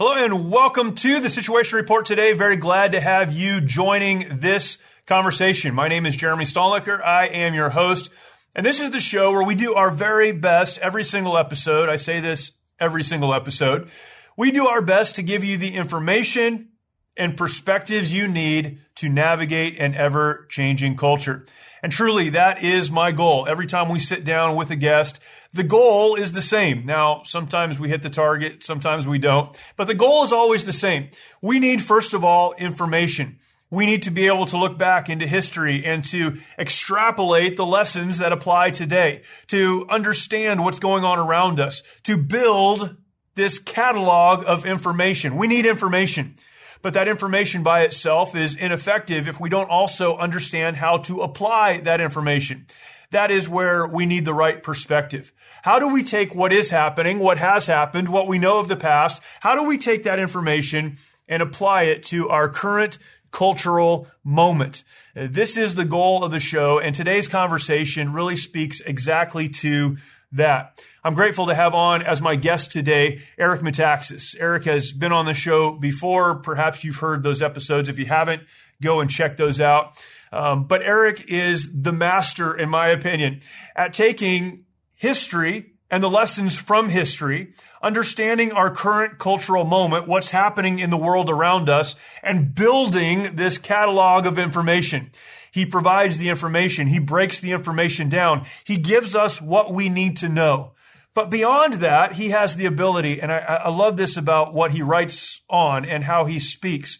Hello and welcome to the Situation Report today. Very glad to have you joining this conversation. My name is Jeremy Stalnecker. I am your host. And this is the show where we do our very best every single episode. I say this every single episode. We do our best to give you the information and perspectives you need to navigate an ever changing culture. And truly, that is my goal. Every time we sit down with a guest, the goal is the same. Now, sometimes we hit the target, sometimes we don't, but the goal is always the same. We need, first of all, information. We need to be able to look back into history and to extrapolate the lessons that apply today, to understand what's going on around us, to build this catalog of information. We need information. But that information by itself is ineffective if we don't also understand how to apply that information. That is where we need the right perspective. How do we take what is happening, what has happened, what we know of the past? How do we take that information and apply it to our current cultural moment? This is the goal of the show, and today's conversation really speaks exactly to that. I'm grateful to have on as my guest today, Eric Metaxas. Eric has been on the show before. Perhaps you've heard those episodes. If you haven't, go and check those out. Um, but Eric is the master, in my opinion, at taking history and the lessons from history, understanding our current cultural moment, what's happening in the world around us, and building this catalog of information. He provides the information. He breaks the information down. He gives us what we need to know. But beyond that, he has the ability, and I, I love this about what he writes on and how he speaks.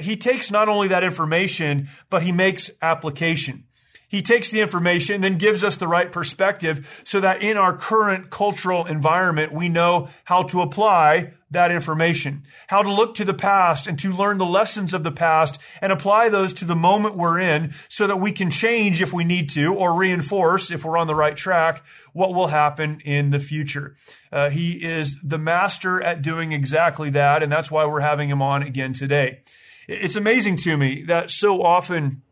He takes not only that information, but he makes application. He takes the information then gives us the right perspective so that in our current cultural environment, we know how to apply that information, how to look to the past and to learn the lessons of the past and apply those to the moment we're in so that we can change if we need to or reinforce if we're on the right track what will happen in the future. Uh, he is the master at doing exactly that. And that's why we're having him on again today. It's amazing to me that so often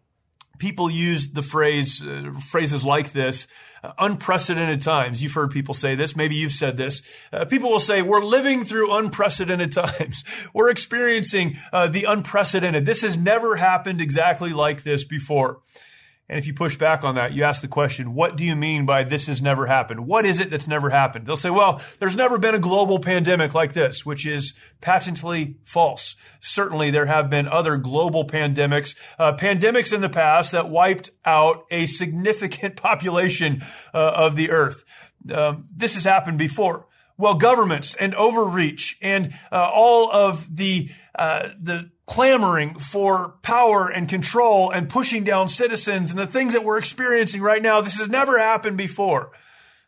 people use the phrase uh, phrases like this uh, unprecedented times. You've heard people say this. Maybe you've said this. Uh, people will say we're living through unprecedented times. We're experiencing uh, the unprecedented. This has never happened exactly like this before and if you push back on that, you ask the question, what do you mean by this has never happened? What is it that's never happened? They'll say, well, there's never been a global pandemic like this, which is patently false. Certainly there have been other global pandemics, uh, pandemics in the past that wiped out a significant population uh, of the earth. Um, this has happened before. Well, governments and overreach and uh, all of the uh, the clamoring for power and control and pushing down citizens and the things that we're experiencing right now. This has never happened before.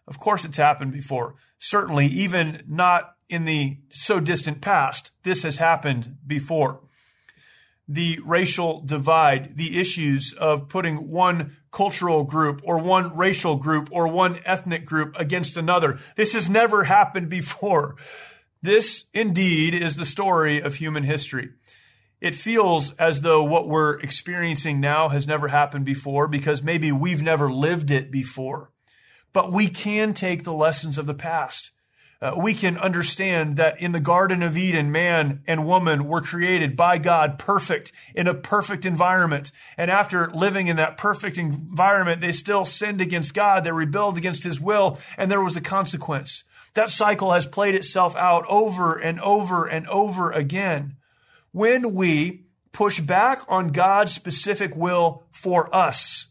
Of course, it's happened before. Certainly, even not in the so distant past, this has happened before. The racial divide, the issues of putting one cultural group or one racial group or one ethnic group against another. This has never happened before. This indeed is the story of human history it feels as though what we're experiencing now has never happened before because maybe we've never lived it before. But we can take the lessons of the past. Uh, we can understand that in the Garden of Eden, man and woman were created by God perfect in a perfect environment. And after living in that perfect environment, they still sinned against God. They rebelled against his will and there was a consequence. That cycle has played itself out over and over and over again when we push back on God's specific will for us,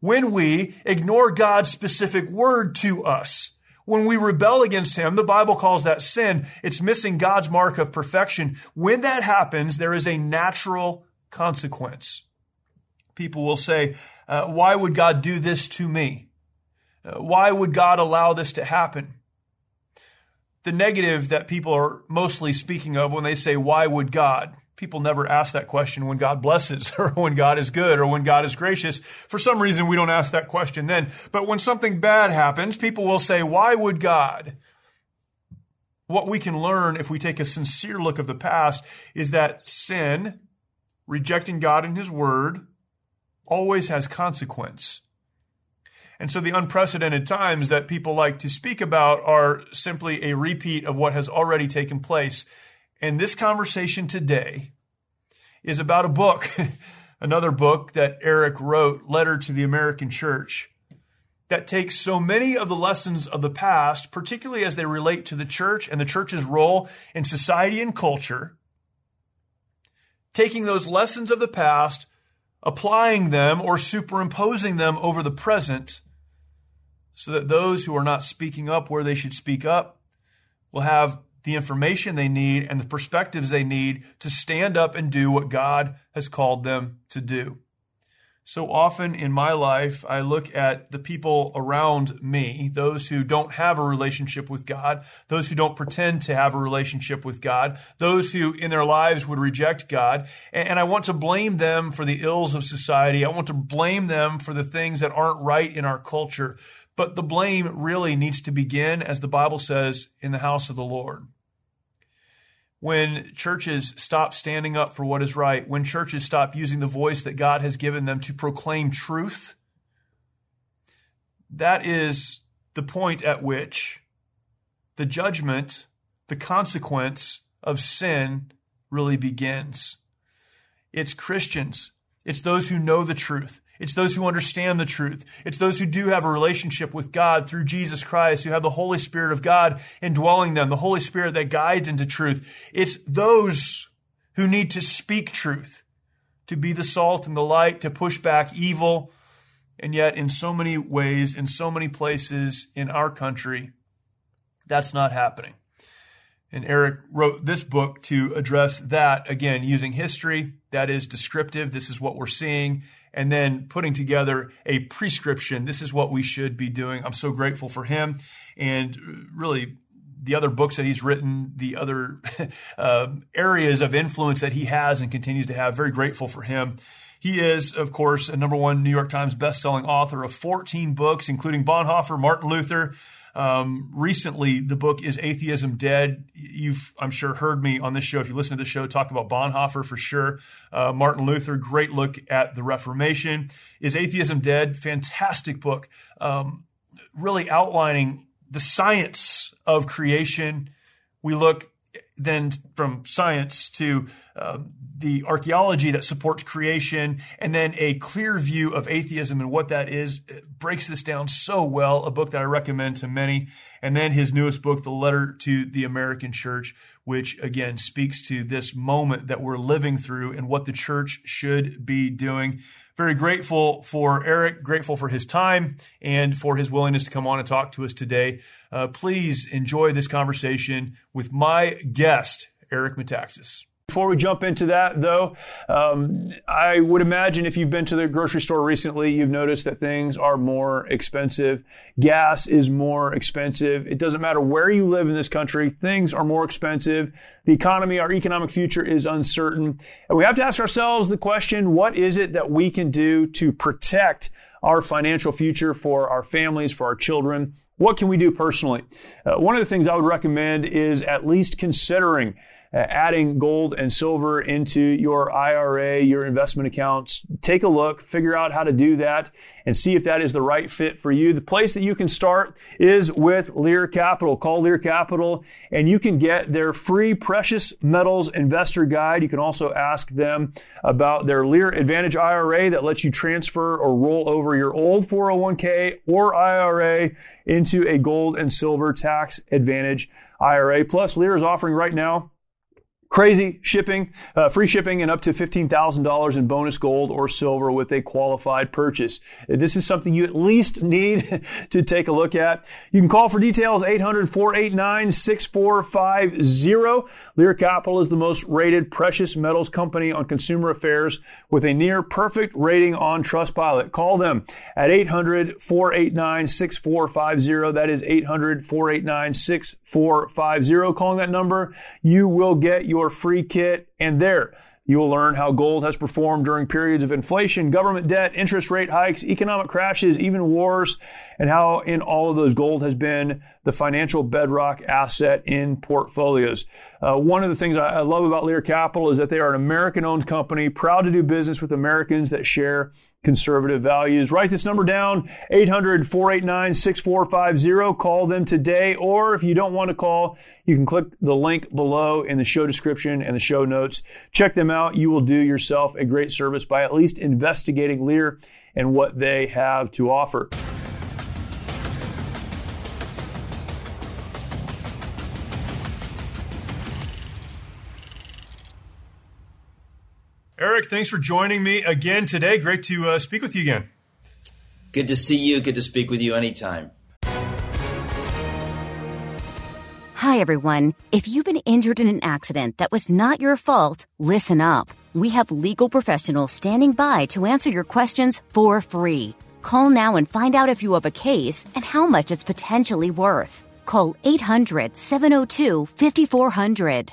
when we ignore God's specific word to us, when we rebel against Him, the Bible calls that sin. It's missing God's mark of perfection. When that happens, there is a natural consequence. People will say, uh, why would God do this to me? Uh, why would God allow this to happen? The negative that people are mostly speaking of when they say, Why would God? People never ask that question when God blesses or when God is good or when God is gracious. For some reason, we don't ask that question then. But when something bad happens, people will say, Why would God? What we can learn if we take a sincere look of the past is that sin, rejecting God and His Word, always has consequence. And so the unprecedented times that people like to speak about are simply a repeat of what has already taken place. And this conversation today is about a book, another book that Eric wrote, Letter to the American Church, that takes so many of the lessons of the past, particularly as they relate to the church and the church's role in society and culture, taking those lessons of the past, applying them or superimposing them over the present so that those who are not speaking up where they should speak up will have the information they need and the perspectives they need to stand up and do what God has called them to do. So often in my life, I look at the people around me, those who don't have a relationship with God, those who don't pretend to have a relationship with God, those who in their lives would reject God, and I want to blame them for the ills of society. I want to blame them for the things that aren't right in our culture. But the blame really needs to begin, as the Bible says, in the house of the Lord. When churches stop standing up for what is right, when churches stop using the voice that God has given them to proclaim truth, that is the point at which the judgment, the consequence of sin really begins. It's Christians. It's those who know the truth. It's those who understand the truth. It's those who do have a relationship with God through Jesus Christ, who have the Holy Spirit of God indwelling them, the Holy Spirit that guides into truth. It's those who need to speak truth, to be the salt and the light, to push back evil. And yet, in so many ways, in so many places in our country, that's not happening. And Eric wrote this book to address that again, using history that is descriptive. This is what we're seeing and then putting together a prescription. This is what we should be doing. I'm so grateful for him and really the other books that he's written, the other uh, areas of influence that he has and continues to have. Very grateful for him. He is, of course, a number one New York Times bestselling author of 14 books, including Bonhoeffer, Martin Luther, um, recently, the book is Atheism Dead. You've, I'm sure, heard me on this show. If you listen to the show, talk about Bonhoeffer for sure. Uh, Martin Luther, great look at the Reformation. Is Atheism Dead? Fantastic book. Um, really outlining the science of creation. We look then from science to uh, the archaeology that supports creation, and then a clear view of atheism and what that is. Breaks this down so well. A book that I recommend to many. And then his newest book, The Letter to the American Church, which again speaks to this moment that we're living through and what the church should be doing. Very grateful for Eric, grateful for his time and for his willingness to come on and talk to us today. Uh, please enjoy this conversation with my guest, Eric Metaxas. Before we jump into that, though, um, I would imagine if you've been to the grocery store recently, you've noticed that things are more expensive. Gas is more expensive. It doesn't matter where you live in this country, things are more expensive. The economy, our economic future is uncertain. And we have to ask ourselves the question, what is it that we can do to protect our financial future for our families, for our children? What can we do personally? Uh, one of the things I would recommend is at least considering Uh, adding gold and silver into your IRA, your investment accounts. Take a look, figure out how to do that, and see if that is the right fit for you. The place that you can start is with Lear Capital. Call Lear Capital and you can get their free precious metals investor guide. You can also ask them about their Lear Advantage IRA that lets you transfer or roll over your old 401k or IRA into a gold and silver tax advantage IRA. Plus, Lear is offering right now Crazy shipping, uh, free shipping, and up to $15,000 in bonus gold or silver with a qualified purchase. This is something you at least need to take a look at. You can call for details 800 489 6450. Lear Capital is the most rated precious metals company on consumer affairs with a near perfect rating on Trustpilot. Call them at 800 489 6450. That is 800 489 6450. Calling that number, you will get your free kit and there you will learn how gold has performed during periods of inflation, government debt, interest rate hikes, economic crashes, even wars, and how in all of those gold has been the financial bedrock asset in portfolios. Uh, one of the things I love about Lear Capital is that they are an American owned company, proud to do business with Americans that share conservative values. Write this number down 800 489 6450. Call them today. Or if you don't want to call, you can click the link below in the show description and the show notes. Check them out. You will do yourself a great service by at least investigating Lear and what they have to offer. Eric, thanks for joining me again today. Great to uh, speak with you again. Good to see you. Good to speak with you anytime. Hi, everyone. If you've been injured in an accident that was not your fault, listen up. We have legal professionals standing by to answer your questions for free. Call now and find out if you have a case and how much it's potentially worth. Call 800 702 5400.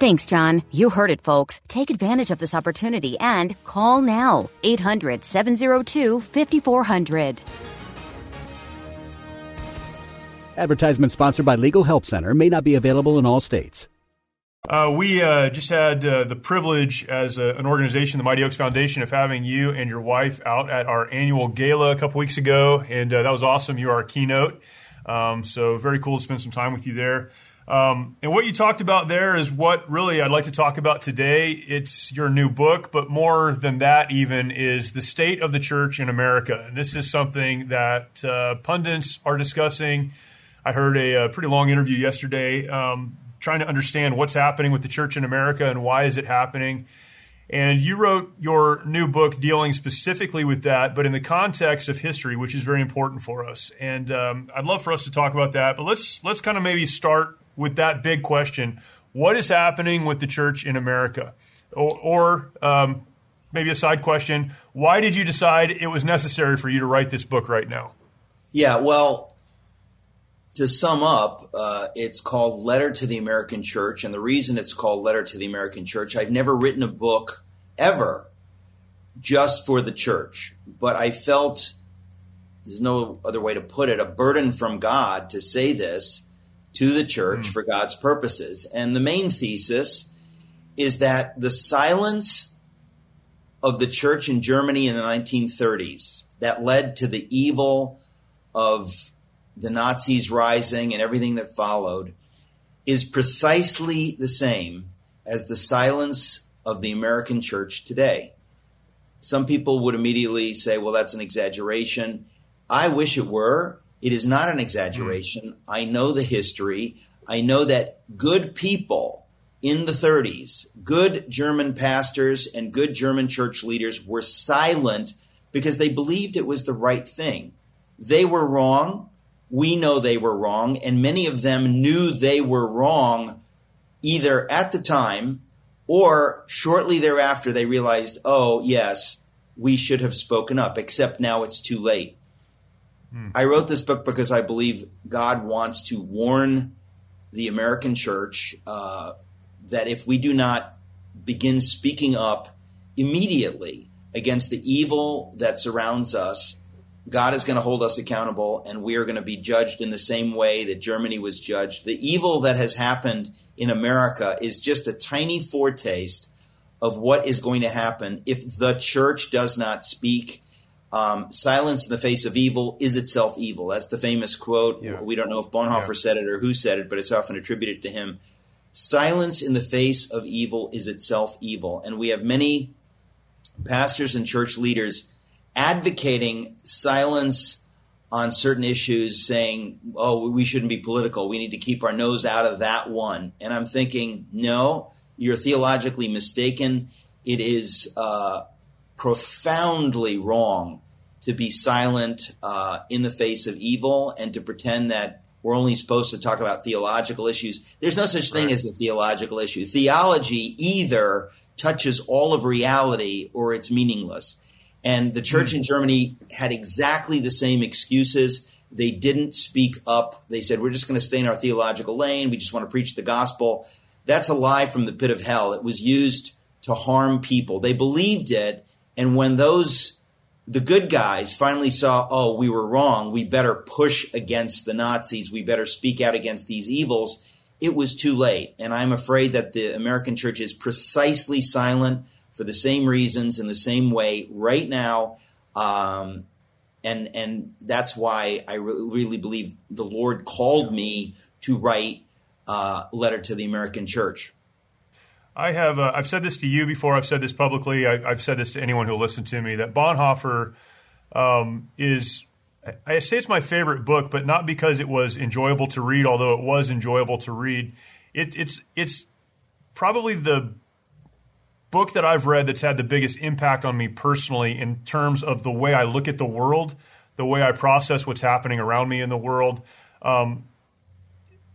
Thanks, John. You heard it, folks. Take advantage of this opportunity and call now 800 702 5400. Advertisement sponsored by Legal Help Center may not be available in all states. Uh, we uh, just had uh, the privilege as a, an organization, the Mighty Oaks Foundation, of having you and your wife out at our annual gala a couple weeks ago, and uh, that was awesome. You are our keynote, um, so very cool to spend some time with you there. Um, and what you talked about there is what really I'd like to talk about today. It's your new book, but more than that, even, is the state of the church in America. And this is something that uh, pundits are discussing. I heard a, a pretty long interview yesterday um, trying to understand what's happening with the church in America and why is it happening. And you wrote your new book dealing specifically with that, but in the context of history, which is very important for us. And um, I'd love for us to talk about that. But let's let's kind of maybe start with that big question what is happening with the church in America? Or, or um, maybe a side question why did you decide it was necessary for you to write this book right now? Yeah, well, to sum up, uh, it's called Letter to the American Church. And the reason it's called Letter to the American Church, I've never written a book ever just for the church, but I felt there's no other way to put it a burden from God to say this to the church mm. for God's purposes. And the main thesis is that the silence of the church in Germany in the 1930s that led to the evil of the Nazis rising and everything that followed is precisely the same as the silence of the American church today. Some people would immediately say, well, that's an exaggeration. I wish it were. It is not an exaggeration. Mm. I know the history. I know that good people in the 30s, good German pastors and good German church leaders were silent because they believed it was the right thing. They were wrong. We know they were wrong. And many of them knew they were wrong either at the time or shortly thereafter. They realized, oh, yes, we should have spoken up, except now it's too late. Hmm. I wrote this book because I believe God wants to warn the American church uh, that if we do not begin speaking up immediately against the evil that surrounds us, God is going to hold us accountable and we are going to be judged in the same way that Germany was judged. The evil that has happened in America is just a tiny foretaste of what is going to happen if the church does not speak Um, silence in the face of evil is itself evil. That's the famous quote. Yeah. We don't know if Bonhoeffer Yeah. said it or who said it, but it's often attributed to him. Silence in the face of evil is itself evil. And we have many pastors and church leaders advocating silence on certain issues, saying, oh, we shouldn't be political. We need to keep our nose out of that one. And I'm thinking, no, you're theologically mistaken. It is uh, profoundly wrong to be silent uh, in the face of evil and to pretend that we're only supposed to talk about theological issues. There's no such thing Right. as a theological issue. Theology either touches all of reality or it's meaningless. And the church in Germany had exactly the same excuses. They didn't speak up. They said, we're just going to stay in our theological lane. We just want to preach the gospel. That's a lie from the pit of hell. It was used to harm people. They believed it. And when those the good guys finally saw, oh, we were wrong. We better push against the Nazis. We better speak out against these evils. It was too late. And I'm afraid that the American church is precisely silent for the same reasons in the same way right now. Um, and, and that's why I re- really believe the Lord called me to write uh, letter to the American church. I have. Uh, I've said this to you before. I've said this publicly. I, I've said this to anyone who'll listen to me. That Bonhoeffer um, is. I say it's my favorite book, but not because it was enjoyable to read, although it was enjoyable to read. It, it's it's probably the book that I've read that's had the biggest impact on me personally in terms of the way I look at the world, the way I process what's happening around me in the world. Um,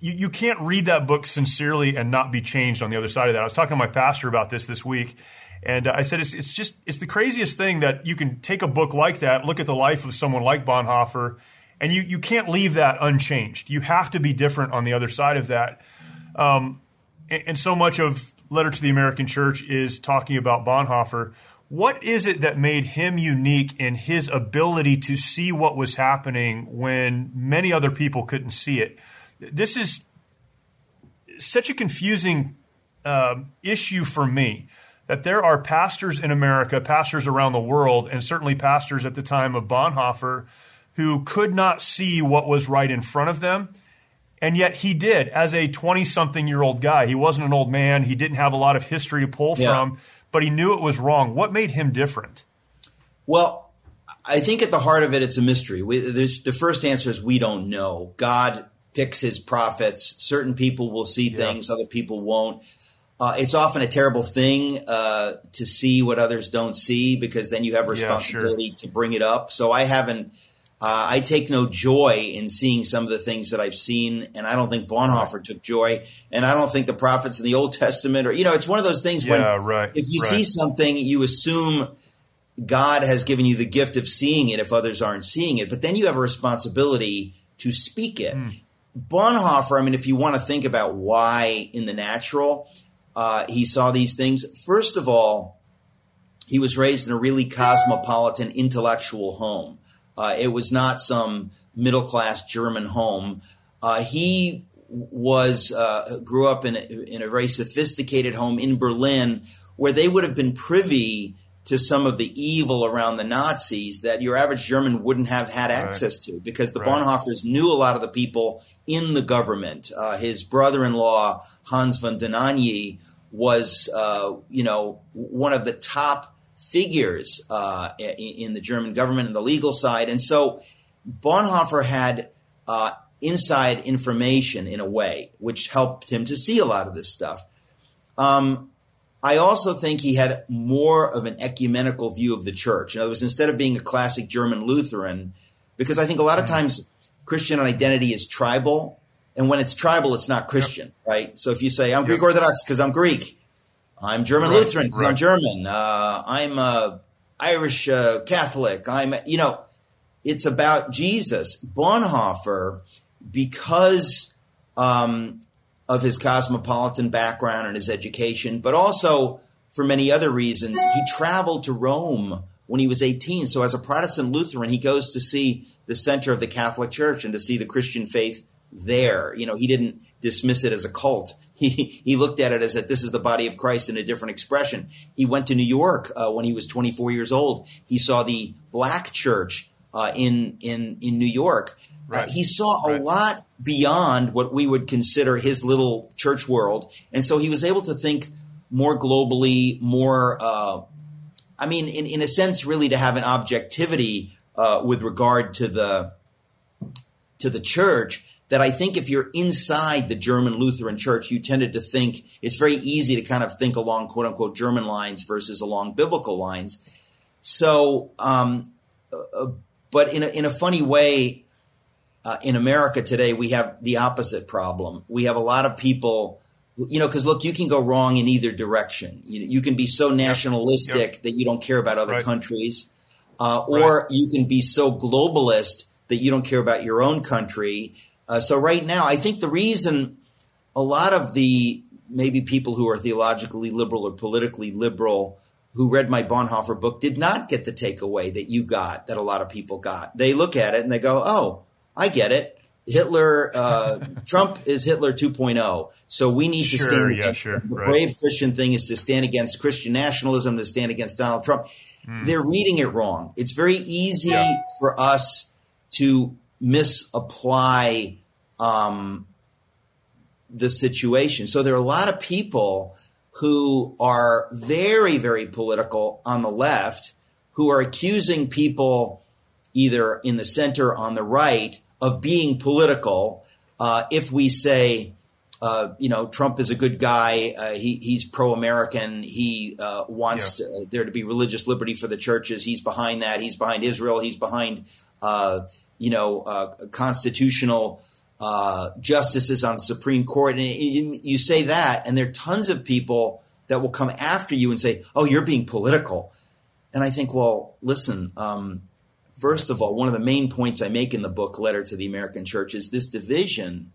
you, you can't read that book sincerely and not be changed on the other side of that. I was talking to my pastor about this this week, and uh, I said it's, it's just it's the craziest thing that you can take a book like that, look at the life of someone like Bonhoeffer, and you you can't leave that unchanged. You have to be different on the other side of that. Um, and, and so much of Letter to the American Church is talking about Bonhoeffer. What is it that made him unique in his ability to see what was happening when many other people couldn't see it? This is such a confusing um issue for me that there are pastors in America, pastors around the world, and certainly pastors at the time of Bonhoeffer who could not see what was right in front of them. And yet he did as a 20 something year old guy. He wasn't an old man. He didn't have a lot of history to pull Yeah. from, but he knew it was wrong. What made him different? Well, I think at the heart of it, it's a mystery. We, the first answer is we don't know. God picks his prophets. Certain people will see things, other people won't. Uh, it's often a terrible thing uh, to see what others don't see because then you have sure. responsibility to bring it up. So I haven't. Uh, I take no joy in seeing some of the things that I've seen, and I don't think Bonhoeffer took joy, and I don't think the prophets in the Old Testament, or you know, it's one of those things when right, if you right. see something, you assume God has given you the gift of seeing it if others aren't seeing it, but then you have a responsibility to speak it. Bonhoeffer, I mean, if you want to think about why in the natural uh, he saw these things, first of all, he was raised in a really cosmopolitan intellectual home. Uh, it was not some middle class German home. Uh, he was uh, grew up in a, in a very sophisticated home in Berlin, where they would have been privy to some of the evil around the Nazis that your average German wouldn't have had access to, because the Right. Bonhoeffers knew a lot of the people in the government. Uh, his brother-in-law Hans von Dohnanyi was, uh, you know, one of the top figures uh, in, in the German government and the legal side. And so Bonhoeffer had uh, inside information in a way, which helped him to see a lot of this stuff. Um, I also think he had more of an ecumenical view of the church. In other words, instead of being a classic German Lutheran, because I think a lot of times Christian identity is tribal, and when it's tribal, it's not Christian, right? So if you say I'm Greek Orthodox because I'm Greek, I'm German Right, Lutheran because I'm. German, uh, I'm uh, Irish uh, Catholic, I'm you know, it's about Jesus. Bonhoeffer, because um, of his cosmopolitan background and his education, but also for many other reasons, he traveled to Rome when he was 18. So, as a Protestant Lutheran, he goes to see the center of the Catholic Church and to see the Christian faith there. You know, he didn't dismiss it as a cult. He, he looked at it as that this is the body of Christ in a different expression. He went to New York uh, when he was 24 years old. He saw the black church uh, in, in, in New York. Right. Uh, he saw a right. lot beyond what we would consider his little church world. And so he was able to think more globally, more, uh, I mean, in, in a sense, really to have an objectivity uh, with regard to the, to the church that I think if you're inside the German Lutheran church, you tended to think it's very easy to kind of think along quote unquote German lines versus along biblical lines. So, um, uh, uh, but in a, in a funny way, uh, in America today, we have the opposite problem. We have a lot of people, you know, because look, you can go wrong in either direction. You, you can be so nationalistic yep. Yep. that you don't care about other right. countries, uh, or right. you can be so globalist that you don't care about your own country. Uh, so right now, I think the reason a lot of the maybe people who are theologically liberal or politically liberal who read my Bonhoeffer book did not get the takeaway that you got, that a lot of people got. They look at it and they go, oh, I get it. Hitler, uh, Trump is Hitler 2.0. So we need sure, to stand. Yeah, sure, the right. brave Christian thing is to stand against Christian nationalism, to stand against Donald Trump. Mm. They're reading it wrong. It's very easy yeah. for us to misapply um, the situation. So there are a lot of people who are very, very political on the left who are accusing people either in the center or on the right of being political. Uh, if we say, uh, you know, Trump is a good guy, uh, he, he's pro-American, he uh, wants yeah. to, uh, there to be religious liberty for the churches, he's behind that, he's behind Israel, he's behind uh, you know, uh, constitutional uh, justices on the Supreme Court. And you say that, and there are tons of people that will come after you and say, oh, you're being political. And I think, well, listen, um, first of all, one of the main points I make in the book, Letter to the American Church, is this division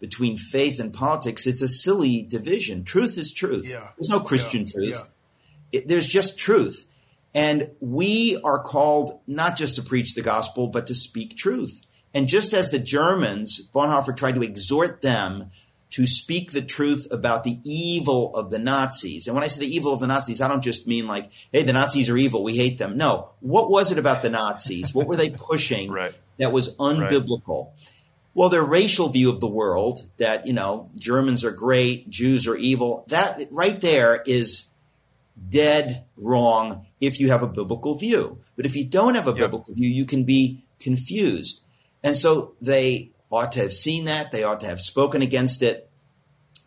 between faith and politics. It's a silly division. Truth is truth. Yeah. There's no Christian yeah. truth. Yeah. It, there's just truth. And we are called not just to preach the gospel, but to speak truth. And just as the Germans, Bonhoeffer tried to exhort them to speak the truth about the evil of the Nazis. And when I say the evil of the Nazis, I don't just mean like, hey, the Nazis are evil, we hate them. No. What was it about the Nazis? what were they pushing right. that was unbiblical? Right. Well, their racial view of the world that, you know, Germans are great, Jews are evil, that right there is dead wrong if you have a biblical view. But if you don't have a yep. biblical view, you can be confused. And so they ought to have seen that. They ought to have spoken against it.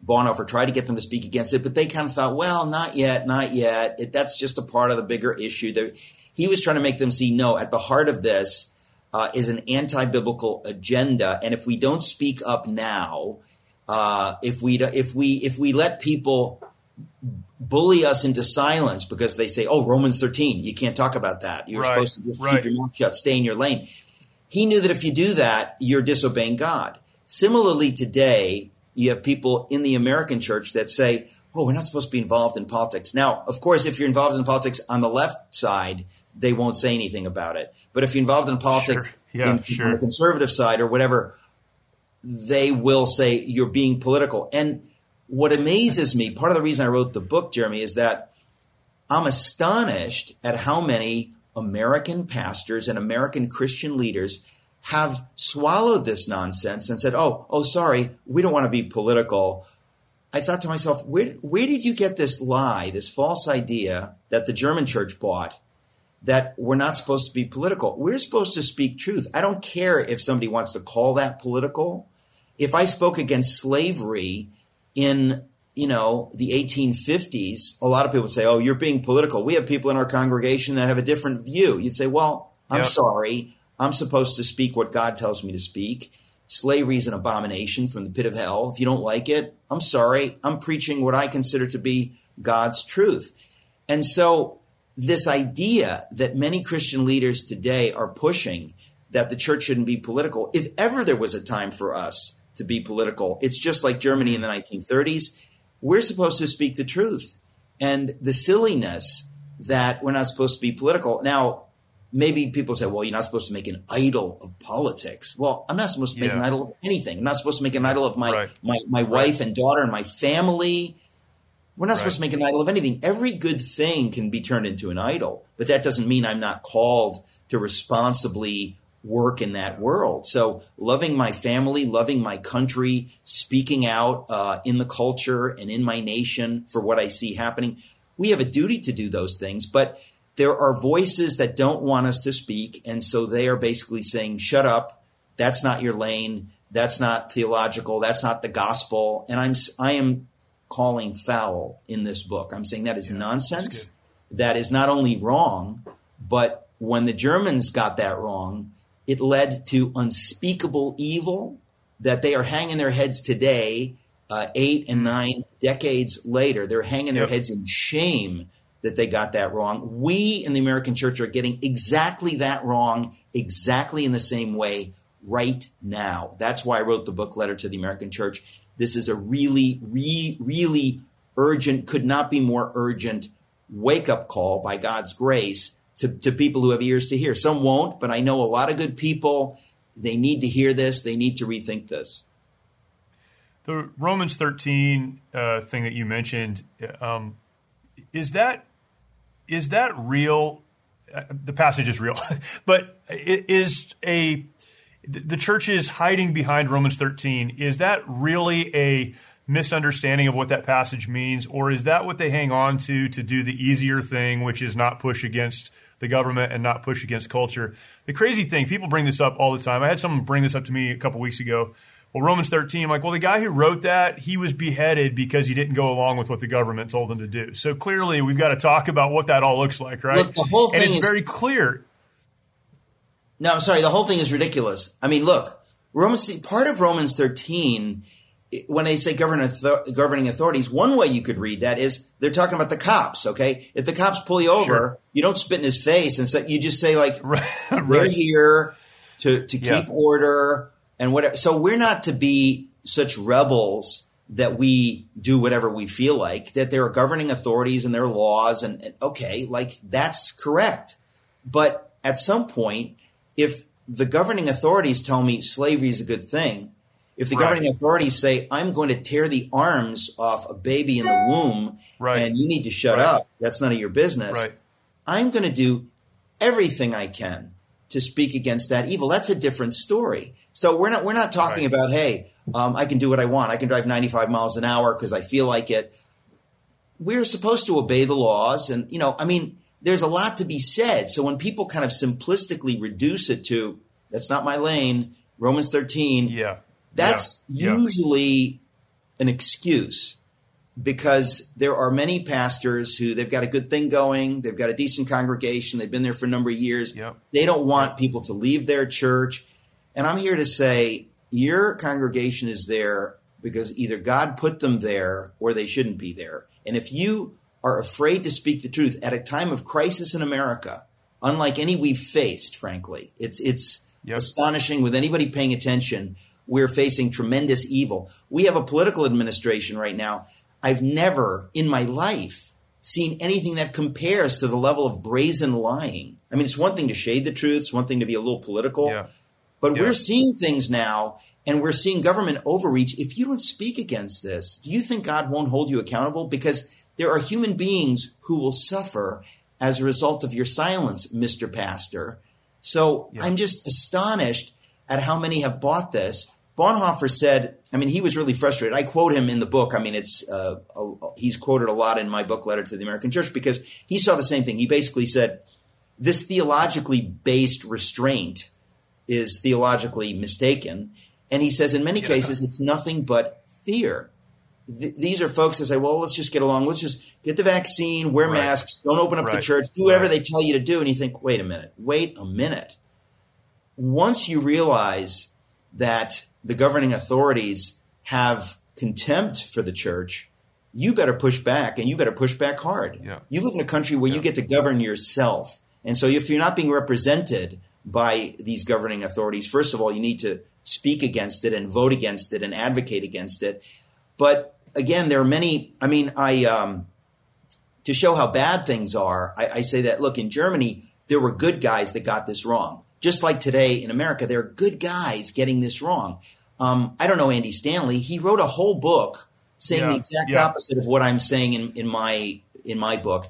Bonhoeffer tried to get them to speak against it, but they kind of thought, well, not yet, not yet. It, that's just a part of the bigger issue. There, he was trying to make them see, no, at the heart of this uh, is an anti-biblical agenda. And if we don't speak up now, uh, if we if we if we let people bully us into silence because they say, "Oh, Romans 13, you can't talk about that. You're right, supposed to just right. keep your mouth shut, stay in your lane." He knew that if you do that, you're disobeying God. Similarly, today you have people in the American church that say, "Oh, we're not supposed to be involved in politics." Now, of course, if you're involved in politics on the left side, they won't say anything about it. But if you're involved in politics sure. Yeah, in, sure. on the conservative side or whatever, they will say you're being political. And what amazes me, part of the reason I wrote the book, Jeremy, is that I'm astonished at how many American pastors and American Christian leaders have swallowed this nonsense and said, "Oh, oh, sorry, we don't want to be political." I thought to myself, where where did you get this lie, this false idea that the German church bought that we're not supposed to be political? We're supposed to speak truth. I don't care if somebody wants to call that political. If I spoke against slavery in you know the 1850s a lot of people would say oh you're being political we have people in our congregation that have a different view you'd say well i'm yep. sorry i'm supposed to speak what god tells me to speak slavery is an abomination from the pit of hell if you don't like it i'm sorry i'm preaching what i consider to be god's truth and so this idea that many christian leaders today are pushing that the church shouldn't be political if ever there was a time for us to be political. It's just like Germany in the 1930s. We're supposed to speak the truth. And the silliness that we're not supposed to be political. Now, maybe people say, well, you're not supposed to make an idol of politics. Well, I'm not supposed to make Yeah. an idol of anything. I'm not supposed to make an idol of my Right. my, my wife and daughter and my family. We're not supposed to make an idol of anything. Every good thing can be turned into an idol, but that doesn't mean I'm not called to responsibly work in that world. So, loving my family, loving my country, speaking out uh, in the culture and in my nation for what I see happening, we have a duty to do those things. But there are voices that don't want us to speak, and so they are basically saying, "Shut up! That's not your lane. That's not theological. That's not the gospel." And I'm I am calling foul in this book. I'm saying that is nonsense. That is not only wrong, but when the Germans got that wrong, it led to unspeakable evil that they are hanging their heads today, uh, eight and nine decades later. They're hanging their Yep. heads in shame that they got that wrong. We in the American church are getting exactly that wrong, exactly in the same way right now. That's why I wrote the book Letter to the American Church. This is a really, re, really urgent, could not be more urgent wake up call by God's grace to, to people who have ears to hear. Some won't, but I know a lot of good people. They need to hear this. They need to rethink this. The Romans 13 uh, thing that you mentioned, um, is that is that real? Uh, the passage is real, but is a the church is hiding behind Romans 13. Is that really a misunderstanding of what that passage means, or is that what they hang on to to do the easier thing, which is not push against the government and not push against culture? The crazy thing, people bring this up all the time. I had someone bring this up to me a couple weeks ago. Well, Romans 13, I'm like, well, the guy who wrote that, he was beheaded because he didn't go along with what the government told him to do. So clearly, we've got to talk about what that all looks like, right? Look, the whole and thing it's is- very clear. No, I'm sorry. The whole thing is ridiculous. I mean, look, Romans, part of Romans 13, it- when they say governing, author- governing authorities, one way you could read that is they're talking about the cops. Okay, if the cops pull you over, Sure. you don't spit in his face and say, you just say like, Right, we're here to to Yeah. keep order and whatever. So we're not to be such rebels that we do whatever we feel like. That there are governing authorities and there are laws, and, and okay, like that's correct. But at some point, if the governing authorities tell me slavery is a good thing, if the Right. governing authorities say I'm going to tear the arms off a baby in the womb Right. and you need to shut Right. up, that's none of your business. Right. I'm going to do everything I can to speak against that evil. That's a different story. So we're not we're not talking Right. about hey, um, I can do what I want. I can drive 95 miles an hour because I feel like it. We're supposed to obey the laws, and you know, I mean, there's a lot to be said. So when people kind of simplistically reduce it to that's not my lane, Romans 13, Yeah. That's Yeah. Usually an excuse because there are many pastors who they've got a good thing going, they've got a decent congregation, they've been there for a number of years. Yep. They don't want people to leave their church. And I'm here to say your congregation is there because either God put them there or they shouldn't be there. And if you are afraid to speak the truth at a time of crisis in America, unlike any we've faced, frankly, it's it's Yep. astonishing with anybody paying attention. We're facing tremendous evil. We have a political administration right now. I've never in my life seen anything that compares to the level of brazen lying. I mean, it's one thing to shade the truth, it's one thing to be a little political, Yeah. but Yeah. we're seeing things now and we're seeing government overreach. If you don't speak against this, do you think God won't hold you accountable? Because there are human beings who will suffer as a result of your silence, Mr. Pastor. So I'm just astonished at how many have bought this. Bonhoeffer said, I mean, he was really frustrated. I quote him in the book. I mean, it's uh, a, he's quoted a lot in my book, Letter to the American Church, because he saw the same thing. He basically said, this theologically based restraint is theologically mistaken. And he says, in many cases, it's nothing but fear. Th- these are folks that say, well, let's just get along. Let's just get the vaccine, wear Right. masks, don't open up the church, do whatever Right. they tell you to do. And you think, wait a minute, wait a minute. Once you realize that the governing authorities have contempt for the church, you better push back and you better push back hard. Yeah. You live in a country where you get to govern yourself. And so if you're not being represented by these governing authorities, first of all, you need to speak against it and vote against it and advocate against it. But again, there are many, I mean, I, um, to show how bad things are, I, I say that, look, in Germany, there were good guys that got this wrong. Just like today in America, there are good guys getting this wrong. Um, I don't know Andy Stanley. He wrote a whole book saying Yeah, the exact yeah. opposite of what I'm saying in, in my in my book,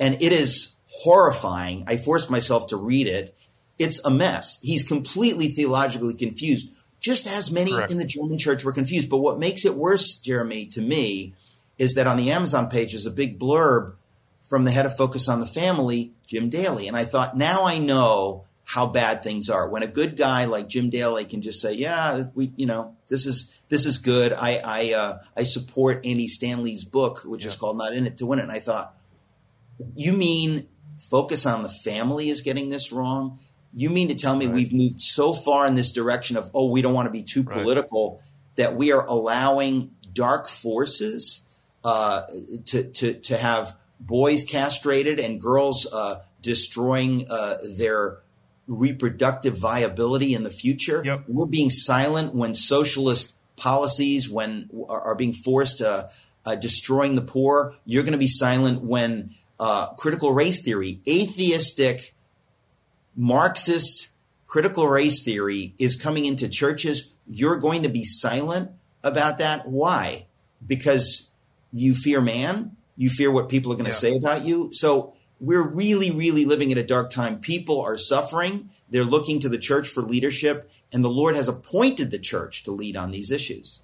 and it is horrifying. I forced myself to read it. It's a mess. He's completely theologically confused, just as many Correct. in the German church were confused. But what makes it worse, Jeremy, to me, is that on the Amazon page is a big blurb from the head of Focus on the Family, Jim Daly. And I thought, now I know how bad things are. When a good guy like Jim Daly can just say, "Yeah, we, you know, this is this is good. I I uh, I support Andy Stanley's book, which is called Not in It to Win It." And I thought, you mean Focus on the Family is getting this wrong? You mean to tell me we've moved so far in this direction of, oh, we don't want to be too political that we are allowing dark forces uh, to, to, to have boys castrated and girls uh, destroying uh, their reproductive viability in the future? Yep. We're being silent when socialist policies when are, being forced uh, uh, destroying the poor. You're going to be silent when uh, critical race theory, atheistic, Marxist critical race theory is coming into churches. You're going to be silent about that. Why? Because you fear man. You fear what people are going to Yeah. say about you. So we're really, really living in a dark time. People are suffering. They're looking to the church for leadership, and the Lord has appointed the church to lead on these issues.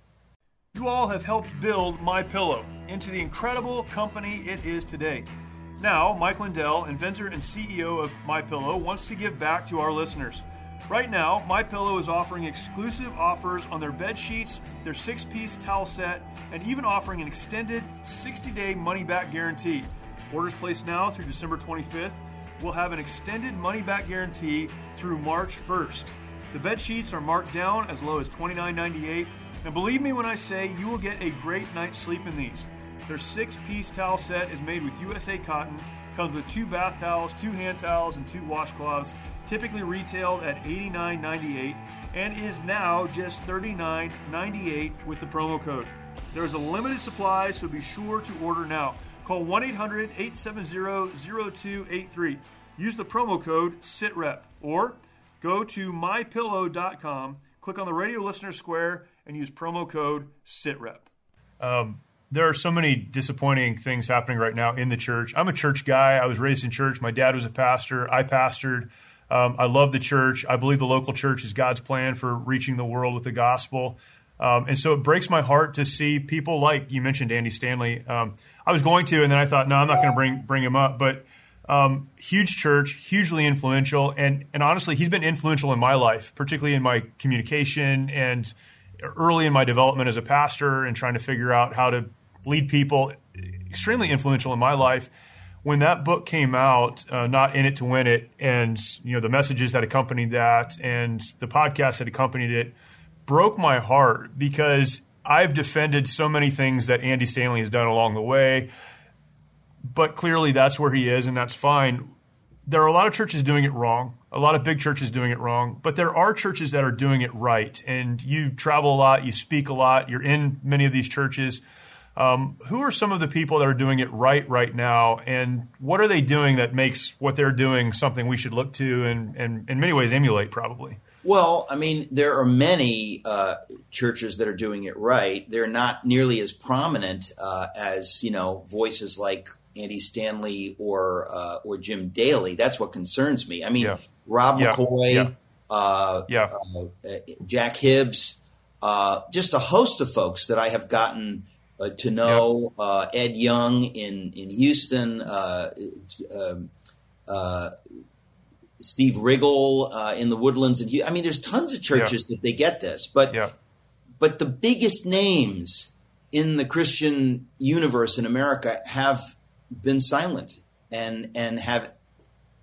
You all have helped build My Pillow into the incredible company it is today. Now, Mike Lindell, inventor and CEO of My Pillow, wants to give back to our listeners. Right now, My Pillow is offering exclusive offers on their bed sheets, their six-piece towel set, and even offering an extended 60-day money-back guarantee. Orders placed now through December 25th will have an extended money-back guarantee through March 1st. The bed sheets are marked down as low as $29.98, and believe me when I say you will get a great night's sleep in these. Their six-piece towel set is made with USA cotton, comes with two bath towels, two hand towels, and two washcloths, typically retailed at $89.98, and is now just $39.98 with the promo code. There is a limited supply, so be sure to order now. Call 1 800 870 0283. Use the promo code SITREP or go to mypillow.com, click on the radio listener square, and use promo code SITREP. Um, there are so many disappointing things happening right now in the church. I'm a church guy. I was raised in church. My dad was a pastor. I pastored. Um, I love the church. I believe the local church is God's plan for reaching the world with the gospel. Um, and so it breaks my heart to see people like you mentioned, Andy Stanley. Um, I was going to, and then I thought, no, I'm not going to bring bring him up. But um, huge church, hugely influential, and and honestly, he's been influential in my life, particularly in my communication and early in my development as a pastor and trying to figure out how to lead people. Extremely influential in my life. When that book came out, uh, not in it to win it, and you know the messages that accompanied that, and the podcast that accompanied it, broke my heart because I've defended so many things that Andy Stanley has done along the way but clearly that's where he is, and that's fine. There are a lot of churches doing it wrong, a lot of big churches doing it wrong, but there are churches that are doing it right. And you travel a lot, you speak a lot, you're in many of these churches. Um, who are some of the people that are doing it right right now, and what are they doing that makes what they're doing something we should look to and, and in many ways emulate, probably? Well, I mean, there are many uh, churches that are doing it right. They're not nearly as prominent uh, as you know voices like Andy Stanley or uh, or Jim Daly. That's what concerns me. I mean, Yeah. Rob Yeah. McCoy, Yeah. Uh, uh, Jack Hibbs, uh, just a host of folks that I have gotten uh, to know. Uh, Ed Young in in Houston. Steve Riggle uh, in the Woodlands, and I mean, there's tons of churches that they get this, but Yeah. but the biggest names in the Christian universe in America have been silent and and have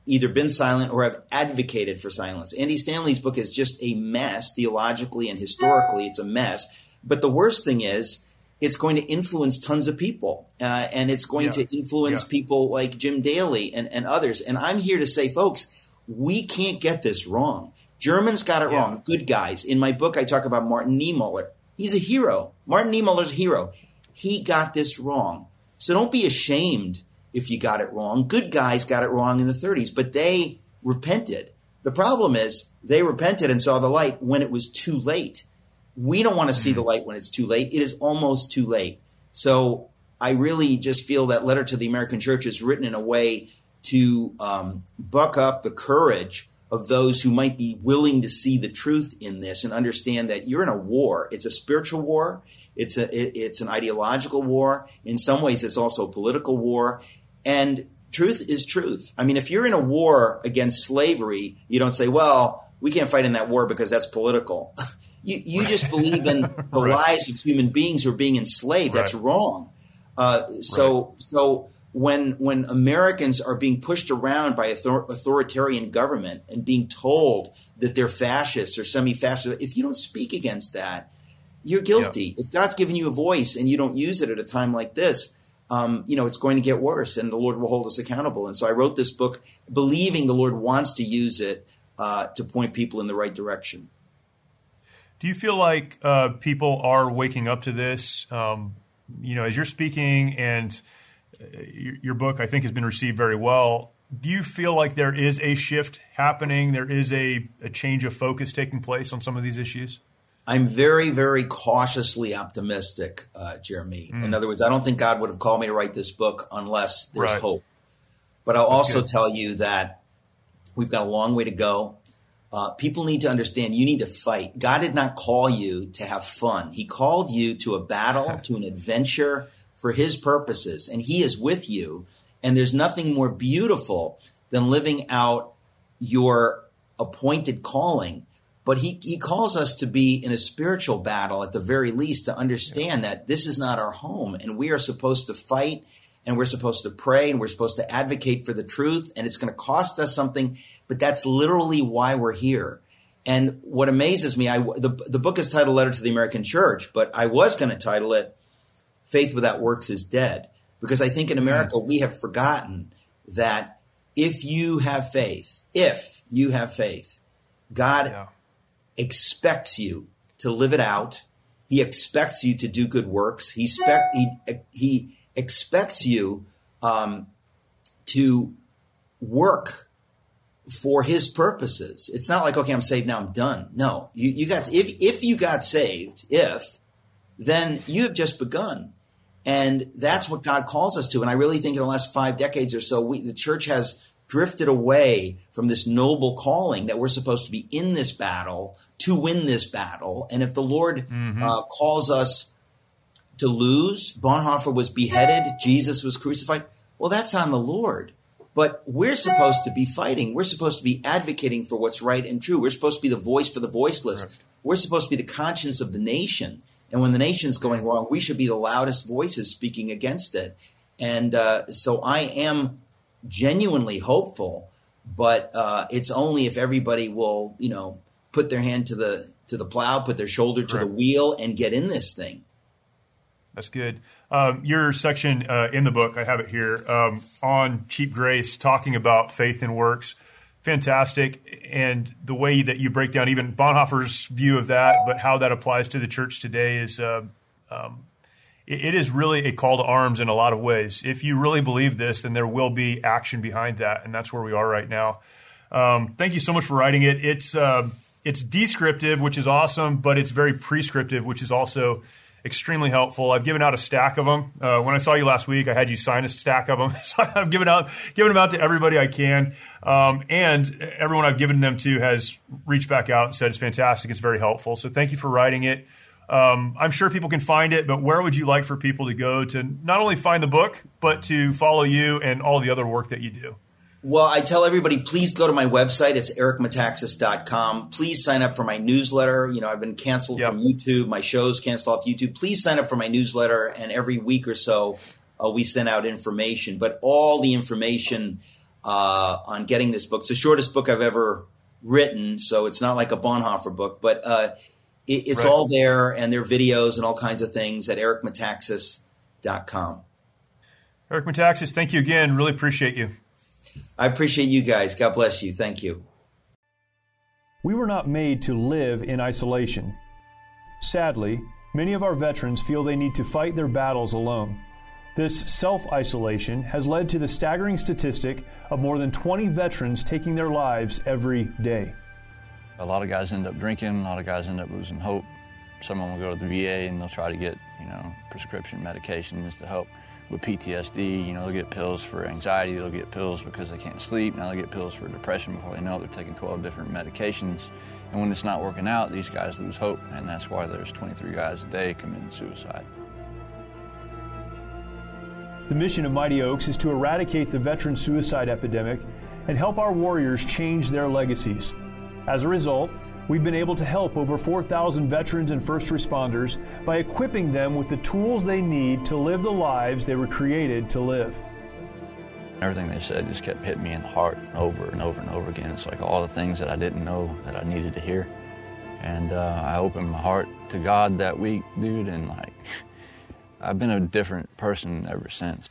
either been silent or have advocated for silence. Andy Stanley's book is just a mess theologically and historically. It's a mess. But the worst thing is, it's going to influence tons of people, uh, and it's going Yeah. to influence Yeah. people like Jim Daly and, and others. And I'm here to say, folks, we can't get this wrong. Germans got it Yeah. wrong. Good guys. In my book, I talk about Martin Niemöller. He's a hero. Martin Niemöller's a hero. He got this wrong. So don't be ashamed if you got it wrong. Good guys got it wrong in the 30s, but they repented. The problem is they repented and saw the light when it was too late. We don't want to see mm-hmm. the light when it's too late. It is almost too late. So I really just feel that letter to the American church is written in a way to um, buck up the courage of those who might be willing to see the truth in this and understand that you're in a war. It's a spiritual war. It's a it, it's an ideological war. In some ways, it's also a political war. And truth is truth. I mean, if you're in a war against slavery, you don't say, "Well, we can't fight in that war because that's political." you you right. just believe in the right. lives of human beings who are being enslaved. Right. That's wrong. Uh, so so when when Americans are being pushed around by author- authoritarian government and being told that they're fascists or semi-fascist, if you don't speak against that, you're guilty. Yeah. If God's given you a voice and you don't use it at a time like this, um, you know it's going to get worse, and the Lord will hold us accountable. And so I wrote this book believing the Lord wants to use it uh, to point people in the right direction. Do you feel like uh, people are waking up to this? Um, you know, as you're speaking and your book, I think, has been received very well. Do you feel like there is a shift happening? There is a, a change of focus taking place on some of these issues? I'm very, very cautiously optimistic, uh, Jeremy. Mm. In other words, I don't think God would have called me to write this book unless there's right. hope. But I'll That's also good. tell you that we've got a long way to go. Uh, people need to understand you need to fight. God did not call you to have fun. He called you to a battle, to an adventure, for his purposes and he is with you. And there's nothing more beautiful than living out your appointed calling. But he, he calls us to be in a spiritual battle at the very least to understand that this is not our home and we are supposed to fight and we're supposed to pray and we're supposed to advocate for the truth and it's going to cost us something, but that's literally why we're here. And what amazes me, I, the, the book is titled Letter to the American Church, but I was going to title it faith without works is dead. Because I think in America, we have forgotten that if you have faith, if you have faith, God yeah. expects you to live it out. He expects you to do good works. He, expect, he, he expects you um, to work for his purposes. It's not like, okay, I'm saved now, I'm done. No, you, you got, if, if you got saved, if, then you have just begun. And that's what God calls us to. And I really think in the last five decades or so, we, the church has drifted away from this noble calling that we're supposed to be in this battle to win this battle. And if the Lord mm-hmm. uh, calls us to lose, Bonhoeffer was beheaded, Jesus was crucified. Well, that's on the Lord. But we're supposed to be fighting. We're supposed to be advocating for what's right and true. We're supposed to be the voice for the voiceless. Right. We're supposed to be the conscience of the nation. And when the nation's going wrong, we should be the loudest voices speaking against it. And uh, so I am genuinely hopeful, but uh, it's only if everybody will, you know, put their hand to the to the plow, put their shoulder to the wheel, and get in this thing. That's good. Um, your section uh, in the book, I have it here, um, on cheap grace, talking about faith and works fantastic. And the way that you break down even Bonhoeffer's view of that, but how that applies to the church today is uh, um, it, it is really a call to arms in a lot of ways. If you really believe this, then there will be action behind that. And that's where we are right now. Um, thank you so much for writing it. It's, uh, it's descriptive, which is awesome, but it's very prescriptive, which is also extremely helpful. I've given out a stack of them. Uh, when I saw you last week, I had you sign a stack of them. so I've given out, given them out to everybody I can. Um, and everyone I've given them to has reached back out and said it's fantastic. It's very helpful. So thank you for writing it. Um, I'm sure people can find it, but where would you like for people to go to not only find the book, but to follow you and all the other work that you do? Well, I tell everybody, please go to my website. It's ericmetaxas.com. Please sign up for my newsletter. You know, I've been canceled yep. from YouTube. My show's canceled off YouTube. Please sign up for my newsletter. And every week or so, uh, we send out information. But all the information uh, on getting this book, it's the shortest book I've ever written. So it's not like a Bonhoeffer book, but uh, it, it's right. all there. And there are videos and all kinds of things at ericmetaxas.com. Eric Metaxas, thank you again. Really appreciate you. I appreciate you guys. God bless you. Thank you. We were not made to live in isolation. Sadly, many of our veterans feel they need to fight their battles alone. This self isolation has led to the staggering statistic of more than 20 veterans taking their lives every day. A lot of guys end up drinking, a lot of guys end up losing hope. Someone will go to the VA and they'll try to get, you know, prescription medications to help with PTSD. You know, they'll get pills for anxiety, they'll get pills because they can't sleep, now they get pills for depression before they know it. They're taking 12 different medications. And when it's not working out, these guys lose hope, and that's why there's 23 guys a day committing suicide. The mission of Mighty Oaks is to eradicate the veteran suicide epidemic and help our warriors change their legacies. As a result, we've been able to help over 4,000 veterans and first responders by equipping them with the tools they need to live the lives they were created to live. Everything they said just kept hitting me in the heart over and over and over again. It's like all the things that I didn't know that I needed to hear. And uh, I opened my heart to God that week, dude, and like, I've been a different person ever since.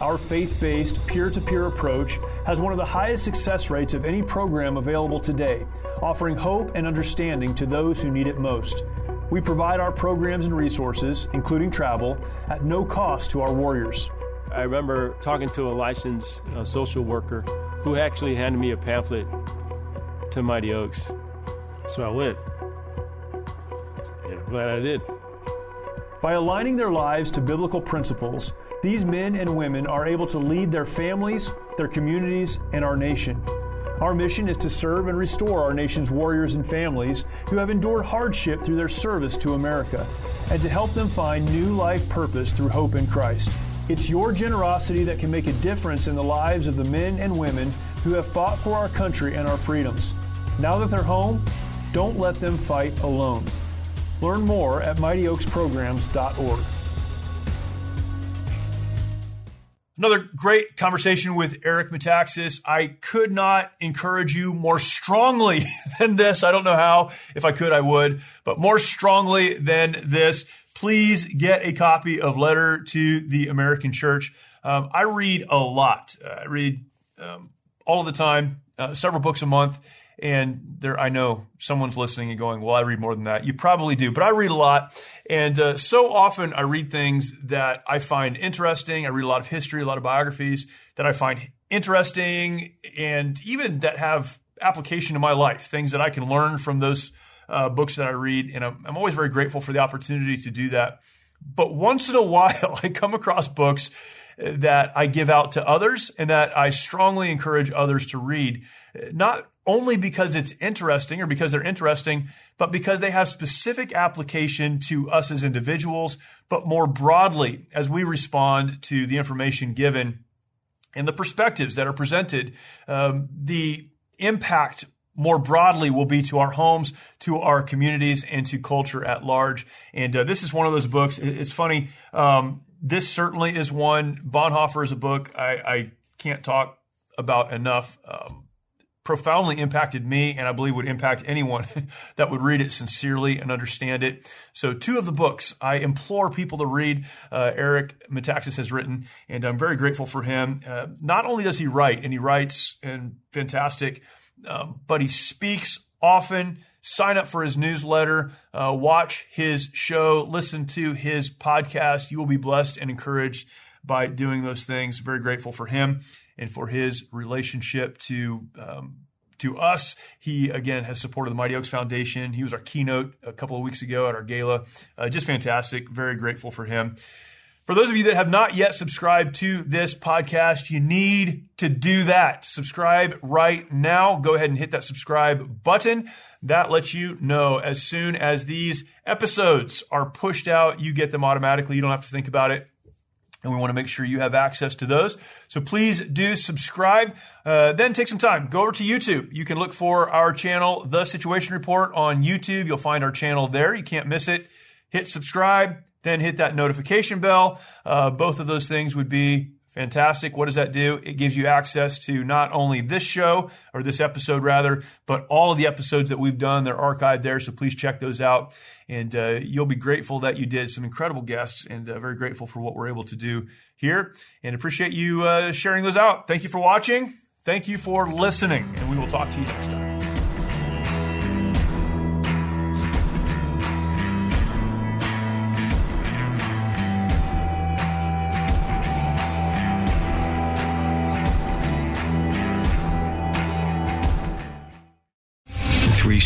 Our faith based, peer to peer approach has one of the highest success rates of any program available today, offering hope and understanding to those who need it most. We provide our programs and resources, including travel, at no cost to our warriors. I remember talking to a licensed uh, social worker who actually handed me a pamphlet to Mighty Oaks. So I went. And I'm glad I did. By aligning their lives to biblical principles, these men and women are able to lead their families, their communities, and our nation. Our mission is to serve and restore our nation's warriors and families who have endured hardship through their service to America, and to help them find new life purpose through hope in Christ. It's your generosity that can make a difference in the lives of the men and women who have fought for our country and our freedoms. Now that they're home, don't let them fight alone. Learn more at mightyoaksprograms.org. Another great conversation with Eric Metaxas. I could not encourage you more strongly than this. I don't know how. If I could, I would, but more strongly than this. Please get a copy of Letter to the American Church. Um, I read a lot. I read um, all of the time, uh, several books a month. And there, I know someone's listening and going, well, I read more than that. You probably do, but I read a lot. And uh, so often I read things that I find interesting. I read a lot of history, a lot of biographies that I find interesting and even that have application to my life, things that I can learn from those uh, books that I read. And I'm, I'm always very grateful for the opportunity to do that. But once in a while, I come across books that I give out to others and that I strongly encourage others to read. Not only because it's interesting or because they're interesting, but because they have specific application to us as individuals, but more broadly as we respond to the information given and the perspectives that are presented, um, the impact more broadly will be to our homes, to our communities, and to culture at large. And uh, this is one of those books. It's funny. Um, this certainly is one. Bonhoeffer is a book I, I can't talk about enough. Um, profoundly impacted me and I believe would impact anyone that would read it sincerely and understand it. So two of the books I implore people to read, uh, Eric Metaxas has written, and I'm very grateful for him. Uh, not only does he write, and he writes and fantastic, um, but he speaks often. Sign up for his newsletter, uh, watch his show, listen to his podcast. You will be blessed and encouraged by doing those things. Very grateful for him and for his relationship to um, to us. He again has supported the Mighty Oaks Foundation. He was our keynote a couple of weeks ago at our gala. Uh, just fantastic. Very grateful for him. For those of you that have not yet subscribed to this podcast, you need to do that. Subscribe right now. Go ahead and hit that subscribe button. That lets you know as soon as these episodes are pushed out, you get them automatically. You don't have to think about it and we want to make sure you have access to those. So please do subscribe. Uh, then take some time. Go over to YouTube. You can look for our channel, The Situation Report, on YouTube. You'll find our channel there. You can't miss it. Hit subscribe, then hit that notification bell. Uh, both of those things would be Fantastic. What does that do? It gives you access to not only this show or this episode rather, but all of the episodes that we've done. They're archived there. So please check those out. And uh, you'll be grateful that you did some incredible guests and uh, very grateful for what we're able to do here and appreciate you uh, sharing those out. Thank you for watching. Thank you for listening and we will talk to you next time.